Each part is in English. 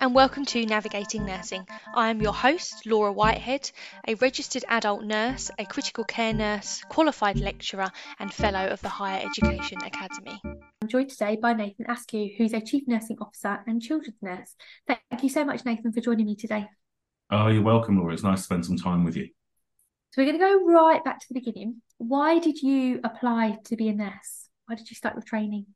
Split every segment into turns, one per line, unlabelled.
and welcome to Navigating Nursing. I am your host, Laura Whitehead, a registered adult nurse, a critical care nurse, qualified lecturer, and fellow of the Higher Education Academy.
I'm joined today by Nathan Askew, who's a Chief Nursing Officer and Children's Nurse. Thank you so much, Nathan, for joining me today.
Oh, you're welcome, Laura. It's nice to spend some time with you.
So, we're going to go right back to the beginning. Why did you apply to be a nurse? Why did you start your training?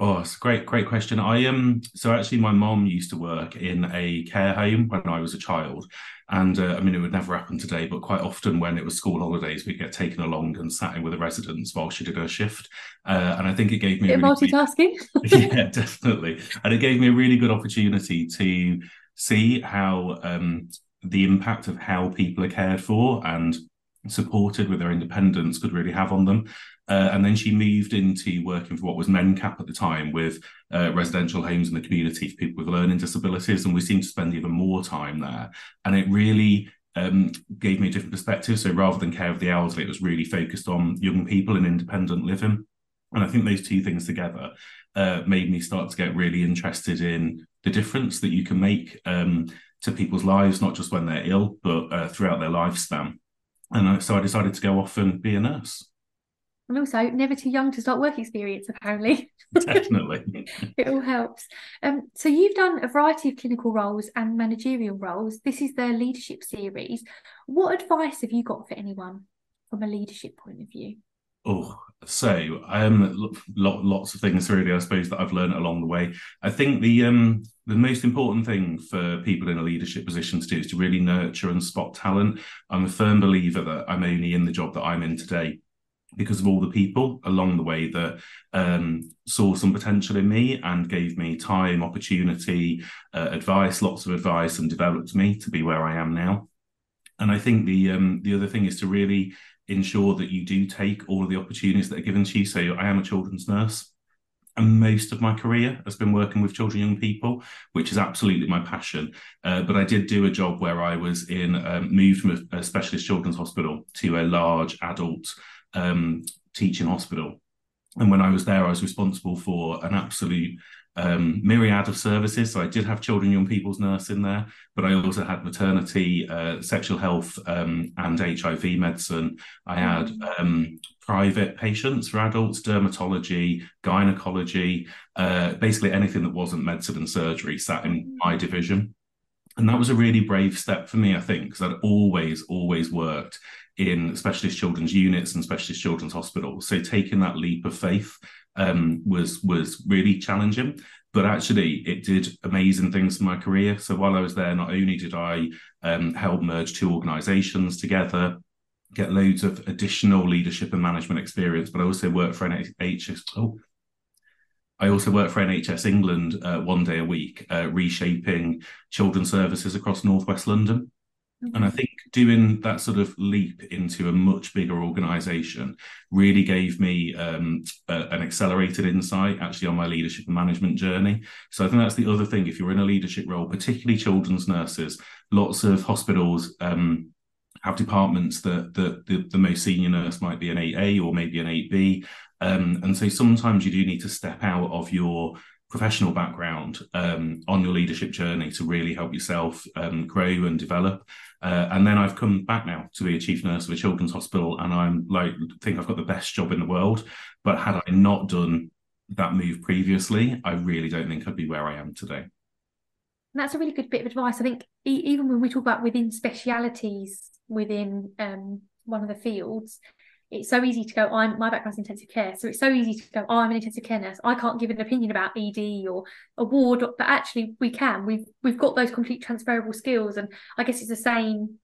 Oh, it's a great, great question. I um, so actually, my mom used to work in a care home when I was a child, and uh, I mean, it would never happen today, but quite often when it was school holidays, we'd get taken along and sat in with the residents while she did her shift, uh, and I think it gave me
a really multitasking.
yeah, definitely, and it gave me a really good opportunity to see how um, the impact of how people are cared for and supported with their independence could really have on them. Uh, and then she moved into working for what was MenCap at the time with uh, residential homes in the community for people with learning disabilities. And we seemed to spend even more time there. And it really um, gave me a different perspective. So rather than care of the elderly, it was really focused on young people and independent living. And I think those two things together uh, made me start to get really interested in the difference that you can make um, to people's lives, not just when they're ill, but uh, throughout their lifespan. And so I decided to go off and be a nurse.
And also, never too young to start work experience, apparently.
Definitely.
it all helps. Um, so, you've done a variety of clinical roles and managerial roles. This is the leadership series. What advice have you got for anyone from a leadership point of view?
Oh, so um, lots of things really, I suppose, that I've learned along the way. I think the um, the most important thing for people in a leadership position to do is to really nurture and spot talent. I'm a firm believer that I'm only in the job that I'm in today because of all the people along the way that um, saw some potential in me and gave me time, opportunity, uh, advice, lots of advice, and developed me to be where I am now. And I think the um, the other thing is to really ensure that you do take all of the opportunities that are given to you. So I am a children's nurse. And most of my career has been working with children, young people, which is absolutely my passion. Uh, but I did do a job where I was in um, moved from a, a, specialist children's hospital to a large adult um, teaching hospital. And when I was there, I was responsible for an absolute um, myriad of services. So I did have children, young people's nurse in there, but I also had maternity, uh, sexual health, um, and HIV medicine. I had um, private patients for adults, dermatology, gynecology, uh, basically anything that wasn't medicine and surgery sat in my division. And that was a really brave step for me, I think, because I'd always, always worked in specialist children's units and specialist children's hospitals. So taking that leap of faith um, was was really challenging. But actually, it did amazing things for my career. So while I was there, not only did I um, help merge two organisations together, get loads of additional leadership and management experience, but I also worked for NHS. Oh, I also work for NHS England uh, one day a week, uh, reshaping children's services across northwest London. And I think doing that sort of leap into a much bigger organization really gave me um, a, an accelerated insight actually on my leadership and management journey. So I think that's the other thing. If you're in a leadership role, particularly children's nurses, lots of hospitals um, have departments that, that the, the, most senior nurse might be an 8A or maybe an 8B. Um, and so sometimes you do need to step out of your professional background um, on your leadership journey to really help yourself um, grow and develop. Uh, and then I've come back now to be a chief nurse of a children's hospital, and I'm like think I've got the best job in the world. But had I not done that move previously, I really don't think I'd be where I am today.
And that's a really good bit of advice. I think even when we talk about within specialities within um, one of the fields, it's so easy to go i'm my background's intensive care. So it's so easy to go oh i'm an intensive care nurse. I can't give an opinion about ed or a ward but actually we can. We've we've got those complete transferable skills. And i guess it's the same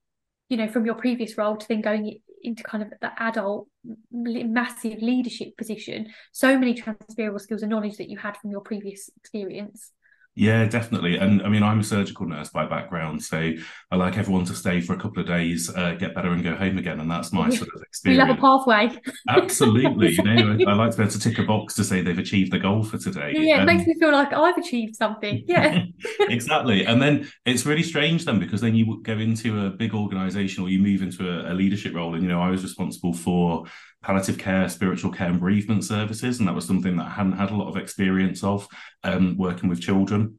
you know from your previous role to then going into kind of the adult massive leadership position. So many transferable skills and knowledge that you had from your previous experience
yeah, definitely. And I mean, I'm a surgical nurse by background, so I like everyone to stay for a couple of days, uh, get better, and go home again. And that's my sort of experience.
We a pathway.
Absolutely. You know, I, like to be able to tick a box to say they've achieved the goal for today.
Yeah, it um, makes me feel like I've achieved something. Yeah.
exactly. And then it's really strange then because then you go into a big organization or you move into a, a leadership role. And, you know, I was responsible for palliative care, spiritual care, and bereavement services. And that was something that I hadn't had a lot of experience of um, working with children.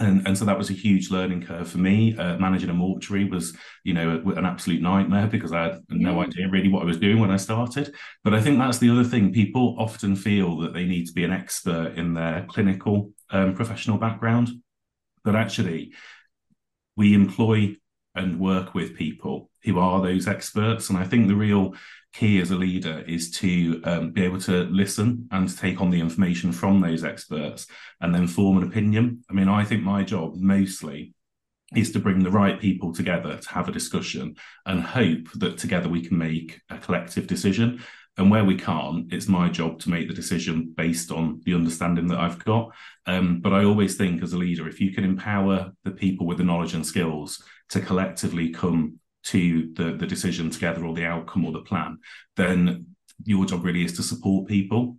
and and so that was a huge learning curve for me. Uh, managing a mortuary was, you know, an absolute nightmare because I had no mm. idea really what I was doing when I started. But I think that's the other thing. People often feel that they need to be an expert in their clinical um, professional background, but actually, we employ and work with people who are those experts. And I think the real key as a leader is to um, be able to listen and to take on the information from those experts and then form an opinion. I mean, I think my job mostly is to bring the right people together to have a discussion and hope that together we can make a collective decision. And where we can't, it's my job to make the decision based on the understanding that I've got. Um, but I always think, as a leader, if you can empower the people with the knowledge and skills to collectively come to the, the decision together or the outcome or the plan, then your job really is to support people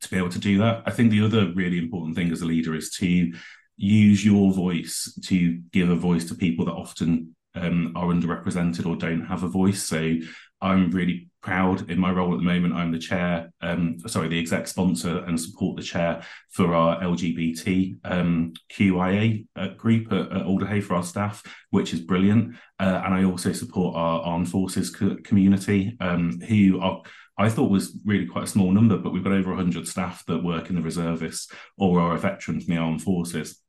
to be able to do that. I think the other really important thing as a leader is to use your voice to give a voice to people that often um, are underrepresented or don't have a voice. So I'm really proud in my role at the moment. I'm the chair, um, sorry, the exec sponsor and support the chair for our LGBT um, QIA uh, group at, at Alder Hey for our staff, which is brilliant. Uh, and I also support our armed forces co- community, um, who are I thought was really quite a small number, but we've got over 100 staff that work in the reservists or are veterans in the armed forces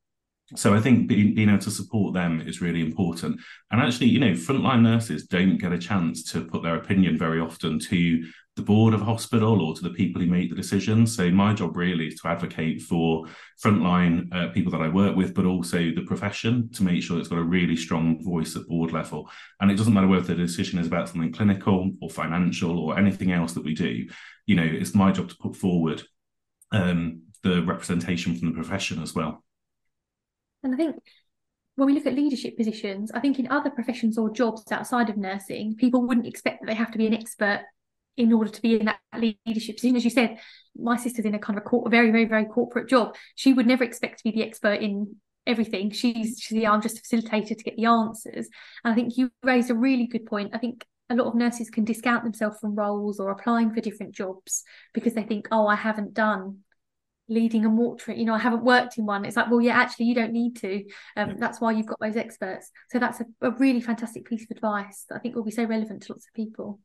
so I think being, being able to support them is really important. And actually, you know, frontline nurses don't get a chance to put their opinion very often to the board of hospital or to the people who make the decisions. So my job really is to advocate for frontline uh, people that I work with, but also the profession to make sure it's got a really strong voice at board level. And it doesn't matter whether the decision is about something clinical or financial or anything else that we do. You know, it's my job to put forward um, the representation from the profession as well.
And I think when we look at leadership positions, I think in other professions or jobs outside of nursing, people wouldn't expect that they have to be an expert in order to be in that leadership position. As you said, my sister's in a kind of a, a very, very, very corporate job. She would never expect to be the expert in everything. She's she's the I'm just a facilitator to get the answers. And I think you raised a really good point. I think a lot of nurses can discount themselves from roles or applying for different jobs because they think, oh, I haven't done leading a mortuary. You know i haven't worked in one. It's like well yeah actually you don't need to. Um, that's why you've got those experts. So that's a, a, really fantastic piece of advice that i think will be so relevant to lots of people.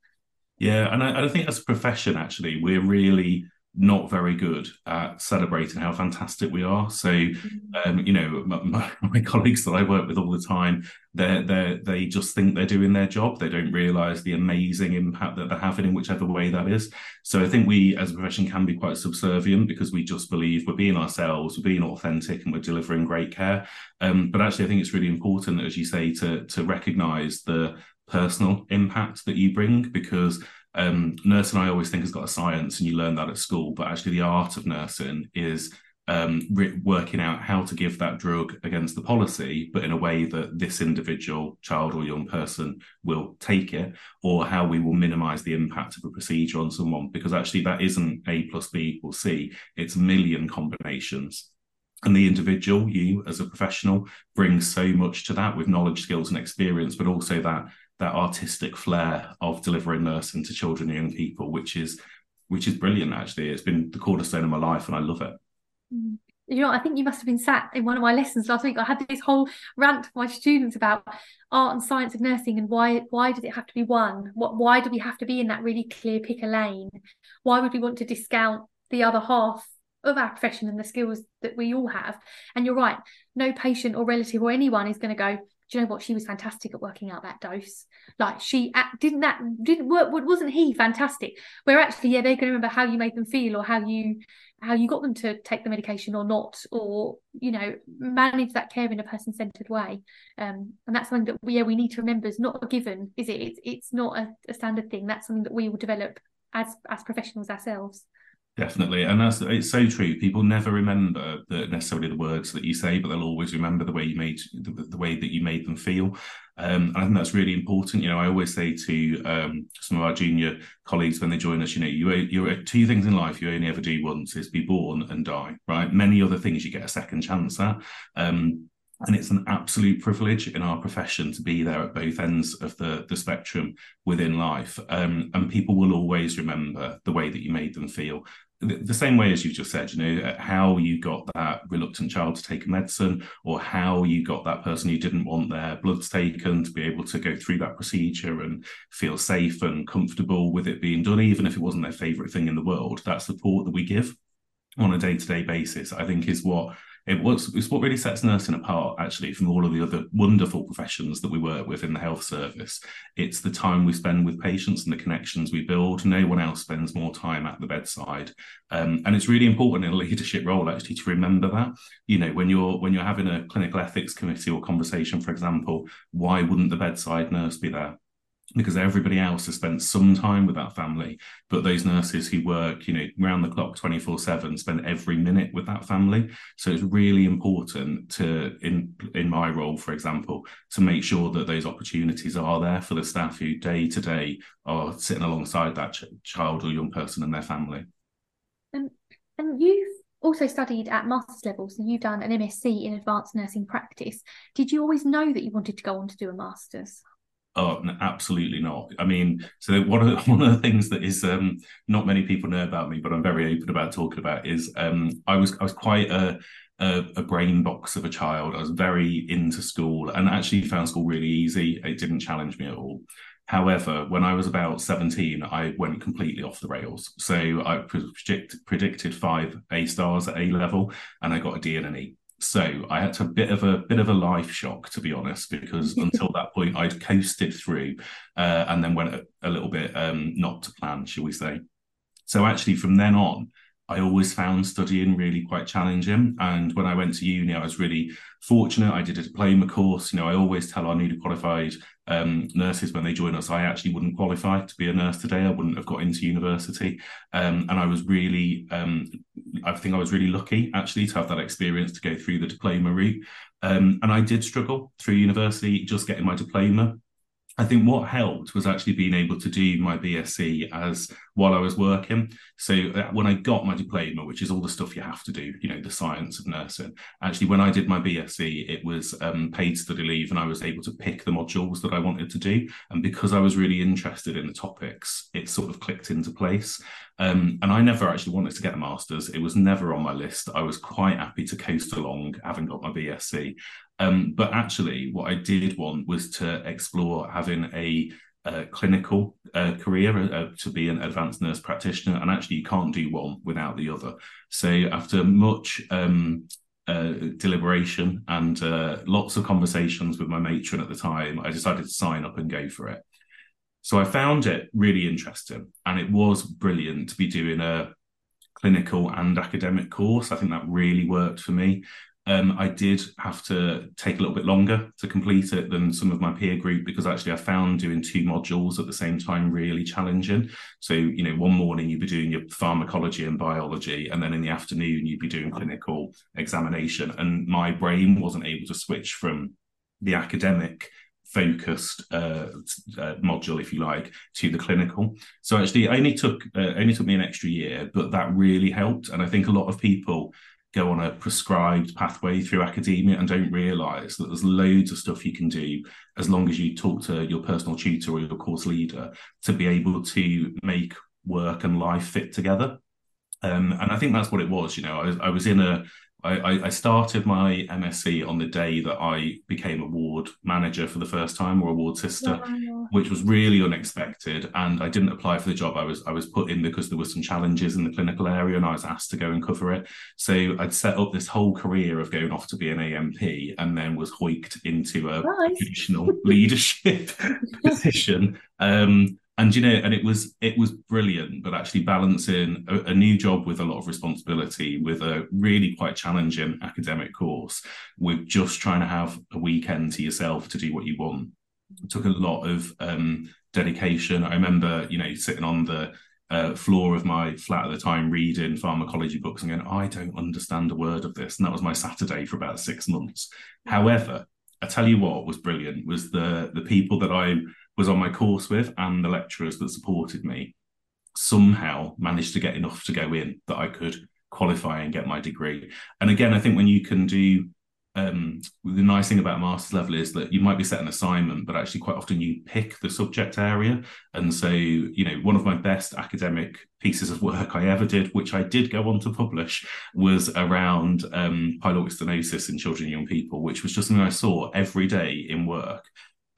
Yeah and I, I think as a profession actually we're really not very good at celebrating how fantastic we are. So, mm-hmm. um, you know, my, my, colleagues that I work with all the time, they they they just think they're doing their job. They don't realise the amazing impact that they're having in whichever way that is. So, I think we as a profession can be quite subservient because we just believe we're being ourselves, we're being authentic, and we're delivering great care. Um, but actually, I think it's really important, as you say, to to recognise the personal impact that you bring because um, nursing I always think has got a science, and you learn that at school. But actually, the art of nursing is um, re- working out how to give that drug against the policy, but in a way that this individual, child or young person, will take it, or how we will minimise the impact of a procedure on someone. Because actually, that isn't A plus B equals C; it's million combinations. And the individual, you as a professional, brings so much to that with knowledge, skills, and experience, but also that that artistic flair of delivering nursing to children and young people, which is which is brilliant. Actually, it's been the cornerstone of my life, and I love it.
Mm. You know, I think you must have been sat in one of my lessons last week. I had this whole rant for my students about art and science of nursing and why why does it have to be one? What why do we have to be in that really clear pick a lane? Why would we want to discount the other half of our profession and the skills that we all have? And you're right, no patient or relative or anyone is going to go, do you know what? She was fantastic at working out that dose. Like she didn't that didn't work. Wasn't he fantastic? Where actually, yeah, they're going to remember how you made them feel or how you how you got them to take the medication or not, or you know, manage that care in a person centered way. Um, and that's something that we yeah we need to remember is not a given, is it? It's it's not a, a standard thing. That's something that we will develop as as professionals ourselves.
Definitely, and that's it's so true. People never remember the, necessarily the words that you say, but they'll always remember the way you made the, the way that you made them feel. Um, I think that's really important. You know, I always say to um, some of our junior colleagues when they join us, you know, you you two things in life you only ever do once is be born and die. Right? Many other things you get a second chance at. Um, and it's an absolute privilege in our profession to be there at both ends of the, the spectrum within life. Um, and people will always remember the way that you made them feel. the same way as you just said, you know, how you got that reluctant child to take a medicine, or how you got that person who didn't want their bloods taken to be able to go through that procedure and feel safe and comfortable with it being done, even if it wasn't their favorite thing in the world. That support that we give on a day to day basis, I think, is what it was it's what really sets nursing apart actually from all of the other wonderful professions that we work with in the health service. It's the time we spend with patients and the connections we build. No one else spends more time at the bedside. Um, and it's really important in a leadership role actually to remember that. You know when you're when you're having a clinical ethics committee or conversation for example why wouldn't the bedside nurse be there because everybody else has spent some time with that family but those nurses who work you know round the clock 24 7 spend every minute with that family. So it's really important to in in my role for example to make sure that those opportunities are there for the staff who day to day are sitting alongside that ch- child or young person and their family.
And and you've also studied at master's level so you've done an msc in advanced nursing practice. Did you always know that you wanted to go on to do a master's
Oh, no, absolutely not. I mean, so one of the, one of the things that is um, not many people know about me, but I'm very open about talking about is um, I was I was quite a, a, a brain box of a child. I was very into school and actually found school really easy. It didn't challenge me at all. However, when I was about 17, I went completely off the rails. So I predict, predicted five A stars at A level, and I got a D and an E. So I had to a bit of a bit of a life shock, to be honest, because until that point I'd coasted through, uh, and then went a, a little bit um, not to plan, shall we say? So actually, from then on, I always found studying really quite challenging. And when I went to uni, I was really fortunate. I did a diploma course. You know, I always tell our newly qualified um, nurses when they join us, I actually wouldn't qualify to be a nurse today. I wouldn't have got into university. Um, and I was really, um, I think I was really lucky actually to have that experience to go through the diploma route. Um, and I did struggle through university just getting my diploma. I think what helped was actually being able to do my BSc as while I was working. So uh, when I got my diploma, which is all the stuff you have to do, you know, the science of nursing, actually when I did my BSc, it was um, paid study leave and I was able to pick the modules that I wanted to do. And because I was really interested in the topics, it sort of clicked into place. Um, and I never actually wanted to get a master's. It was never on my list. I was quite happy to coast along, having got my BSc. Um, but actually, what I did want was to explore having a uh, clinical uh, career uh, to be an advanced nurse practitioner, and actually you can't do one without the other. So after much um, uh, deliberation and uh, lots of conversations with my matron at the time, I decided to sign up and go for it. So I found it really interesting, and it was brilliant to be doing a clinical and academic course. I think that really worked for me. Um, I did have to take a little bit longer to complete it than some of my peer group because actually I found doing two modules at the same time really challenging. So, you know, one morning you'd be doing your pharmacology and biology, and then in the afternoon you'd be doing clinical examination. And my brain wasn't able to switch from the academic focused uh, uh, module, if you like, to the clinical. So actually, only took uh, only took me an extra year, but that really helped. And I think a lot of people go on a prescribed pathway through academia and don't realize that there's loads of stuff you can do as long as you talk to your personal tutor or your course leader to be able to make work and life fit together. Um, and I think that's what it was. You know, I, I was in a I, I, started my MSc on the day that I became a ward manager for the first time or a ward sister, wow. which was really unexpected. And I didn't apply for the job. I was I was put in because there were some challenges in the clinical area, and I was asked to go and cover it. So I'd set up this whole career of going off to be an ANP, and then was hoiked into a nice. traditional leadership position. Um, and you know and it was it was brilliant but actually balancing a, a, new job with a lot of responsibility with a really quite challenging academic course with just trying to have a weekend to yourself to do what you want it took a lot of um, dedication. I remember you know sitting on the uh, floor of my flat at the time reading pharmacology books and going i don't understand a word of this. And that was my saturday for about six months. However i tell you what was brilliant was the the people that i was on my course with and the lecturers that supported me somehow managed to get enough to go in that I could qualify and get my degree. And again, I think when you can do um, the nice thing about master's level is that you might be set an assignment, but actually quite often you pick the subject area. And so, you know, one of my best academic pieces of work I ever did, which I did go on to publish, was around um, pyloric stenosis in children and young people, which was just something I saw every day in work.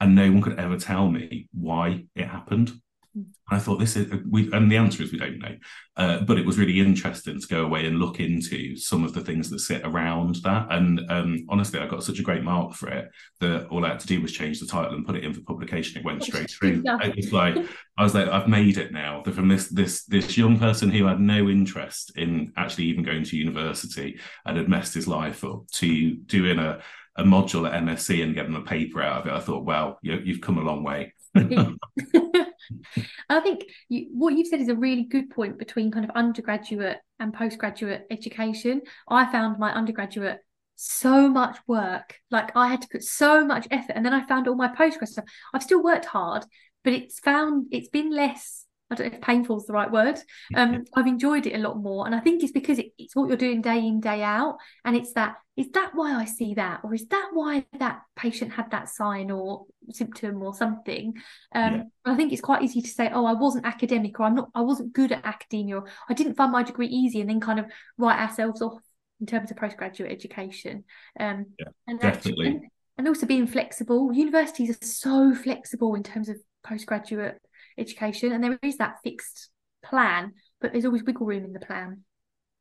And no one could ever tell me why it happened. And I thought this is we, and the answer is we don't know. Uh, but it was really interesting to go away and look into some of the things that sit around that. And um, honestly, I got such a great mark for it that all I had to do was change the title and put it in for publication. It went straight through. It was like I was like, I've made it now. From this this this young person who had no interest in actually even going to university and had messed his life up to doing a a module at MSc and getting a paper out of it. I thought, well, you, you've come a long way.
I think you, what you've said is a really good point between kind of undergraduate and postgraduate education. I found my undergraduate so much work. Like I had to put so much effort, and then I found all my postgrad stuff. I've still worked hard, but it's found it's been less I don't know if painful is the right word. Um, I've enjoyed it a lot more, and I think it's because it, it's what you're doing day in day out, and it's that is that why I see that, or is that why that patient had that sign or symptom or something? Um, yeah. I think it's quite easy to say, oh, I wasn't academic, or I'm not, I wasn't good at academia, or I didn't find my degree easy, and then kind of write ourselves off in terms of postgraduate education. Um,
yeah, and definitely.
Actually, and also being flexible. Universities are so flexible in terms of postgraduate education and there is that fixed plan but there's always wiggle room in the plan.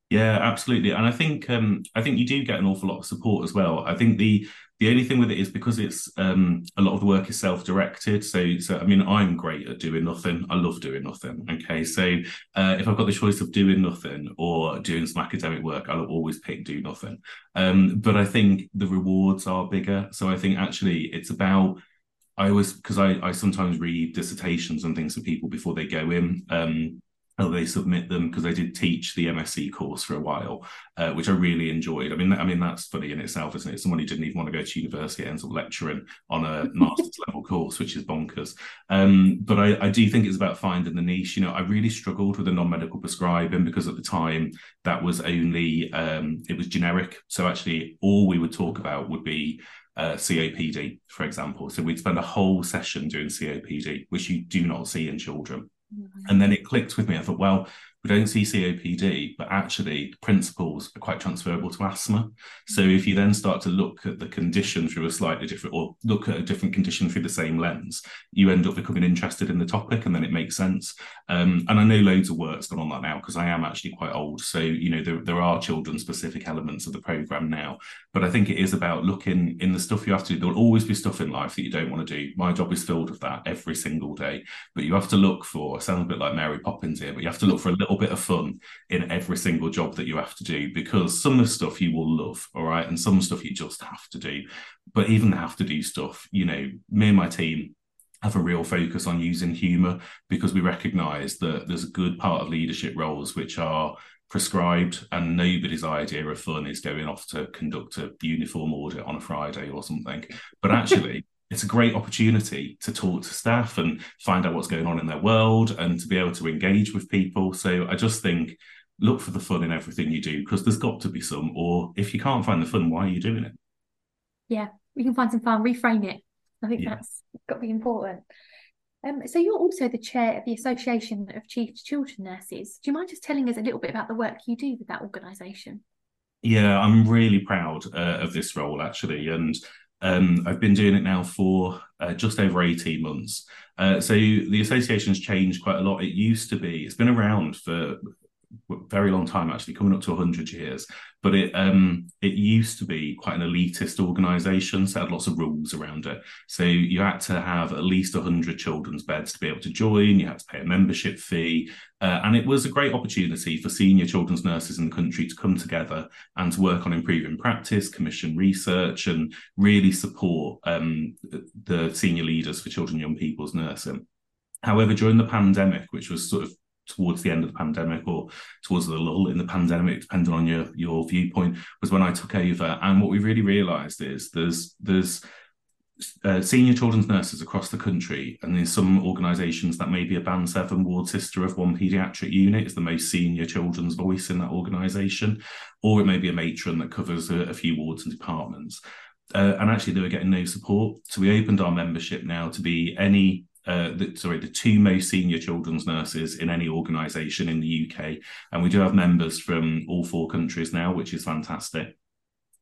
Yeah absolutely. And i think um i think you do get an awful lot of support as well. I think the the only thing with it is because it's um a lot of the work is self-directed. So so i mean i'm great at doing nothing. I love doing nothing. Okay so uh, if i've got the choice of doing nothing or doing some academic work i'll always pick do nothing. Um but i think the rewards are bigger. So i think actually it's about I always because I I sometimes read dissertations and things for people before they go in. Um, or they submit them because I did teach the MSc course for a while, uh, which I really enjoyed. I mean, I mean that's funny in itself, isn't it? Someone who didn't even want to go to university ends up lecturing on a master's level course, which is bonkers. Um, but I, I do think it's about finding the niche. You know, I really struggled with the non-medical prescribing because at the time that was only um, it was generic. So actually, all we would talk about would be uh, COPD, for example. So we'd spend a whole session doing COPD, which you do not see in children. Mm-hmm. And then it clicked with me. I thought, well, we don't see COPD, but actually principles are quite transferable to asthma. So if you then start to look at the condition through a slightly different, or look at a different condition through the same lens, you end up becoming interested in the topic, and then it makes sense. Um, and I know loads of work's gone on that now because I am actually quite old. So you know there, there are children specific elements of the program now, but I think it is about looking in the stuff you have to do. There'll always be stuff in life that you don't want to do. My job is filled with that every single day, but you have to look for. Sounds a bit like Mary Poppins here, but you have to look for a little little bit of fun in every single job that you have to do because some of the stuff you will love, all right, and some stuff you just have to do. But even the have to do stuff, you know, me and my team have a real focus on using humor because we recognize that there's a good part of leadership roles which are prescribed and nobody's idea of fun is going off to conduct a uniform audit on a friday or something but actually it's a great opportunity to talk to staff and find out what's going on in their world and to be able to engage with people. So I just think look for the fun in everything you do because there's got to be some. Or if you can't find the fun, why are you doing it?
Yeah, we can find some fun, reframe it. I think yeah. that's got to be important. Um, so you're also the chair of the Association of Chief Children Nurses. Do you mind just telling us a little bit about the work you do with that organisation?
Yeah, I'm really proud uh, of this role actually, and um, I've been doing it now for uh, just over 18 months. Uh, so the association's changed quite a lot. It used to be, it's been around for very long time actually coming up to 100 years. But it um it used to be quite an elitist organization so it had lots of rules around it. So you had to have at least 100 children's beds to be able to join you had to pay a membership fee uh, and it was a great opportunity for senior children's nurses in the country to come together and to work on improving practice commission research and really support um, the senior leaders for children and young people's nursing. However, during the pandemic, which was sort of towards the end of the pandemic or towards the lull in the pandemic, depending on your your viewpoint, was when I took over. And what we really realised is there's there's uh, senior children's nurses across the country, and in some organisations that may be a band seven ward sister of one paediatric unit is the most senior children's voice in that organisation, or it may be a matron that covers a, a few wards and departments. Uh, and actually, they were getting no support, so we opened our membership now to be any uh, the, sorry, the two most senior children's nurses in any organisation in the UK, and we do have members from all four countries now, which is fantastic.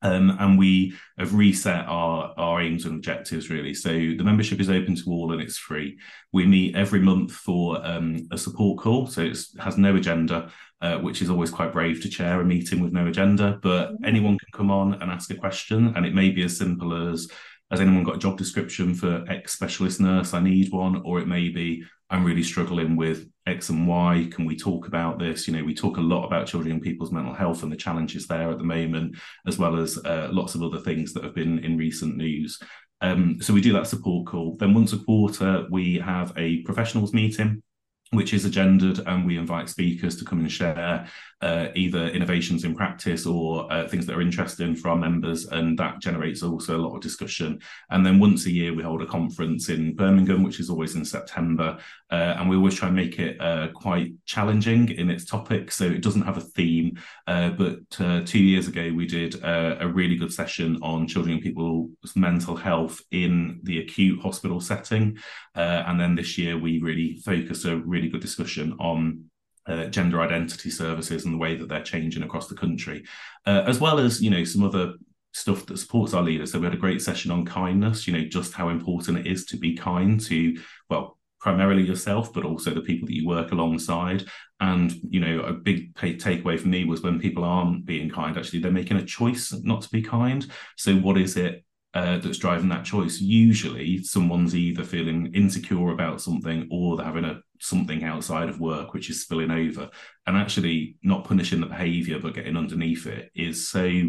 Um, and we have reset our, our aims and objectives really. So the membership is open to all and it's free. We meet every month for um, a support call. So it has no agenda, uh, which is always quite brave to chair a meeting with no agenda, but mm-hmm. anyone can come on and ask a question. And it may be as simple as, has anyone got a job description for X specialist nurse? I need one. Or it may be, I'm really struggling with X and Y. Can we talk about this? You know, we talk a lot about children and people's mental health and the challenges there at the moment, as well as uh, lots of other things that have been in recent news. Um, so we do that support call. Then once a quarter, we have a professionals meeting which is agendaed, and we invite speakers to come and share uh, either innovations in practice or uh, things that are interesting for our members, and that generates also a lot of discussion. And then once a year, we hold a conference in Birmingham, which is always in September, uh, and we always try and make it uh, quite challenging in its topic, so it doesn't have a theme. Uh, but uh, two years ago, we did a really good session on children and people's mental health in the acute hospital setting, and then this year we really focused a really good discussion on uh, gender identity services and the way that they're changing across the country, uh, as well as you know some other stuff that supports our leaders. So we had a great session on kindness. You know just how important it is to be kind to well primarily yourself, but also the people that you work alongside. And you know a big takeaway for me was when people aren't being kind, actually they're making a choice not to be kind. So what is it uh, that's driving that choice. Usually, someone's either feeling insecure about something or they're having a something outside of work which is spilling over. And actually, not punishing the behaviour but getting underneath it is so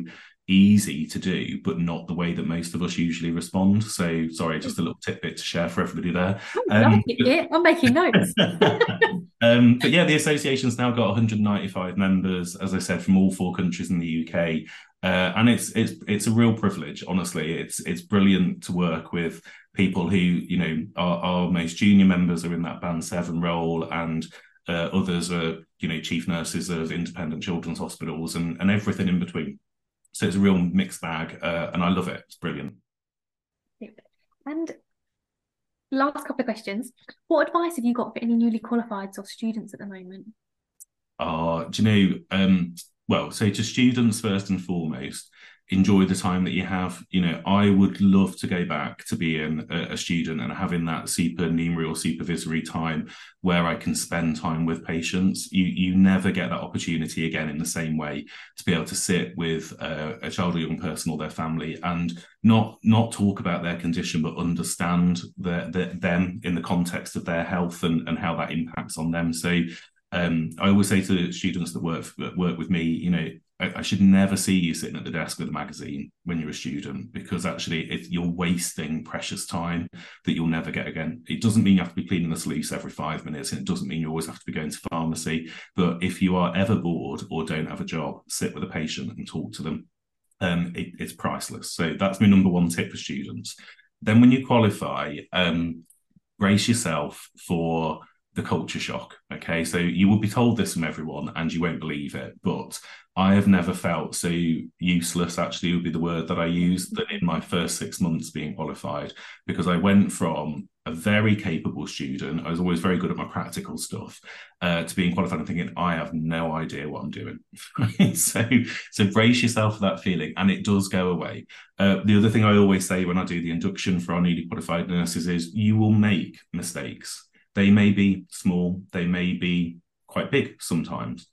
easy to do, but not the way that most of us usually respond. So, sorry, just a little tidbit to share for everybody there.
Um, it, I'm making notes.
um, but yeah, the association's now got 195 members, as I said, from all four countries in the UK. Uh, and it's it's it's a real privilege, honestly. It's it's brilliant to work with people who you know our, our most junior members are in that band seven role, and uh, others are you know chief nurses of independent children's hospitals, and and everything in between. So it's a real mixed bag, uh, and I love it. It's brilliant.
And last couple of questions: What advice have you got for any newly qualified or students at the moment?
Uh, do you know? Um, well, so to students first and foremost, enjoy the time that you have. You know, I would love to go back to being a, a student and having that supernumerary or supervisory time where I can spend time with patients. You you never get that opportunity again in the same way to be able to sit with a, child or young person or their family and not not talk about their condition, but understand their, their, them in the context of their health and, and how that impacts on them. So um, I always say to students that work work with me, you know, I, I, should never see you sitting at the desk with a magazine when you're a student because actually it, you're wasting precious time that you'll never get again. It doesn't mean you have to be cleaning the sluice every five minutes, and it doesn't mean you always have to be going to pharmacy. But if you are ever bored or don't have a job, sit with a patient and talk to them. Um, it, it's priceless. So that's my number one tip for students. Then when you qualify, um, brace yourself for the culture shock. Okay, so you will be told this from everyone and you won't believe it, but I have never felt so useless, actually, would be the word that I use, that in my first six months being qualified, because I went from a very capable student, I was always very good at my practical stuff, uh, to being qualified and thinking, I have no idea what I'm doing. so, so brace yourself for that feeling, and it does go away. Uh, the other thing I always say when I do the induction for our newly qualified nurses is you will make mistakes they may be small, they may be quite big sometimes.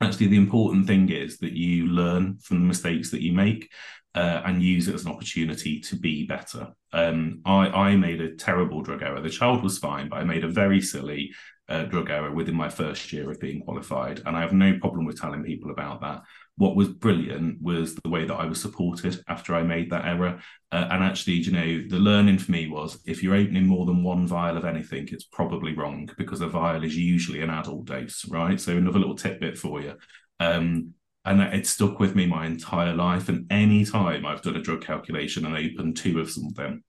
Actually, the important thing is that you learn from the mistakes that you make uh, and use it as an opportunity to be better. Um, I, I made a terrible drug error. The child was fine, but I made a very silly uh, drug error within my first year of being qualified. And I have no problem with telling people about that what was brilliant was the way that I was supported after I made that error. Uh, and actually, you know, the learning for me was if you're opening more than one vial of anything, it's probably wrong because a vial is usually an adult dose, right? So another little tidbit for you. Um, and it stuck with me my entire life. And any time I've done a drug calculation and opened two of something,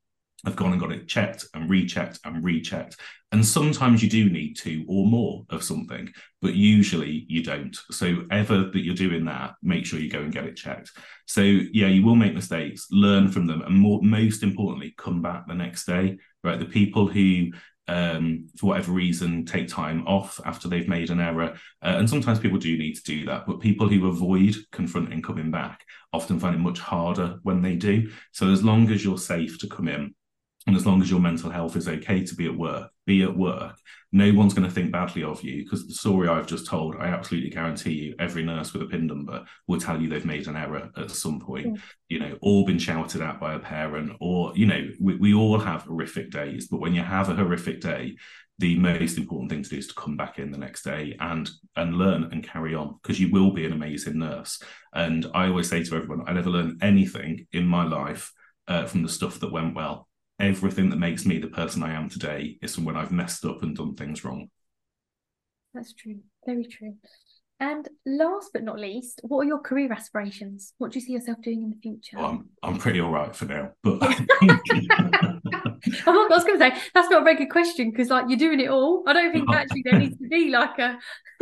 have gone and got it checked and rechecked and rechecked. And sometimes you do need two or more of something, but usually you don't. So, ever that you're doing that, make sure you go and get it checked. So, yeah, you will make mistakes, learn from them, and more, most importantly, come back the next day. Right. The people who um, for whatever reason, take time off after they've made an error. Uh, and sometimes people do need to do that, but people who avoid confronting coming back often find it much harder when they do. So as long as you're safe to come in, and as long as your mental health is okay to be at work, be at work. No one's going to think badly of you because the story I've just told, I absolutely guarantee you, every nurse with a PIN number will tell you they've made an error at some point, mm. you know, or been shouted at by a parent, or, you know, we, we all have horrific days. But when you have a horrific day, the most important thing to do is to come back in the next day and and learn and carry on because you will be an amazing nurse. And I always say to everyone, I never learned anything in my life uh, from the stuff that went well everything that makes me the person I am today is from when I've messed up and done things wrong.
That's true. Very true. And last but not least, what are your career aspirations? What do you see yourself doing in the future?
Well, I'm, I'm pretty all right for now, but
I was going to say that's not a very good question because like you're doing it all. I don't think actually there needs to be like a.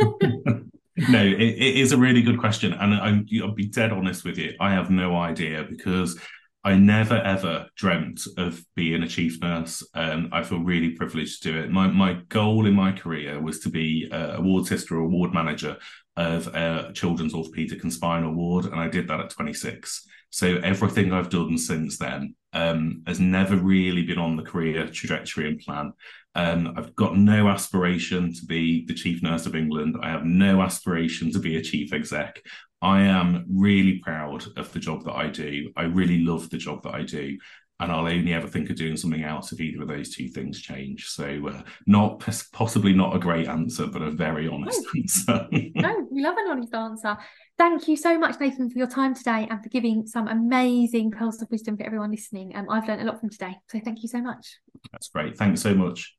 no, it, it is a really good question, and I'm, I'll be dead honest with you. I have no idea because I never ever dreamt of being a chief nurse. and I feel really privileged to do it. My my goal in my career was to be a ward sister or award manager of a children's orthopedic and spinal ward, and I did that at 26. So everything I've done since then um, has never really been on the career trajectory and plan. Um, I've got no aspiration to be the chief nurse of England. I have no aspiration to be a chief exec. I am really proud of the job that I do. I really love the job that I do. And I'll only ever think of doing something else if either of those two things change. So, uh, not possibly not a great answer, but a very honest
no.
answer.
no, we love an honest answer. Thank you so much, Nathan, for your time today and for giving some amazing pearls of wisdom for everyone listening. Um, I've learned a lot from today. So, thank you so much.
That's great. Thanks so much.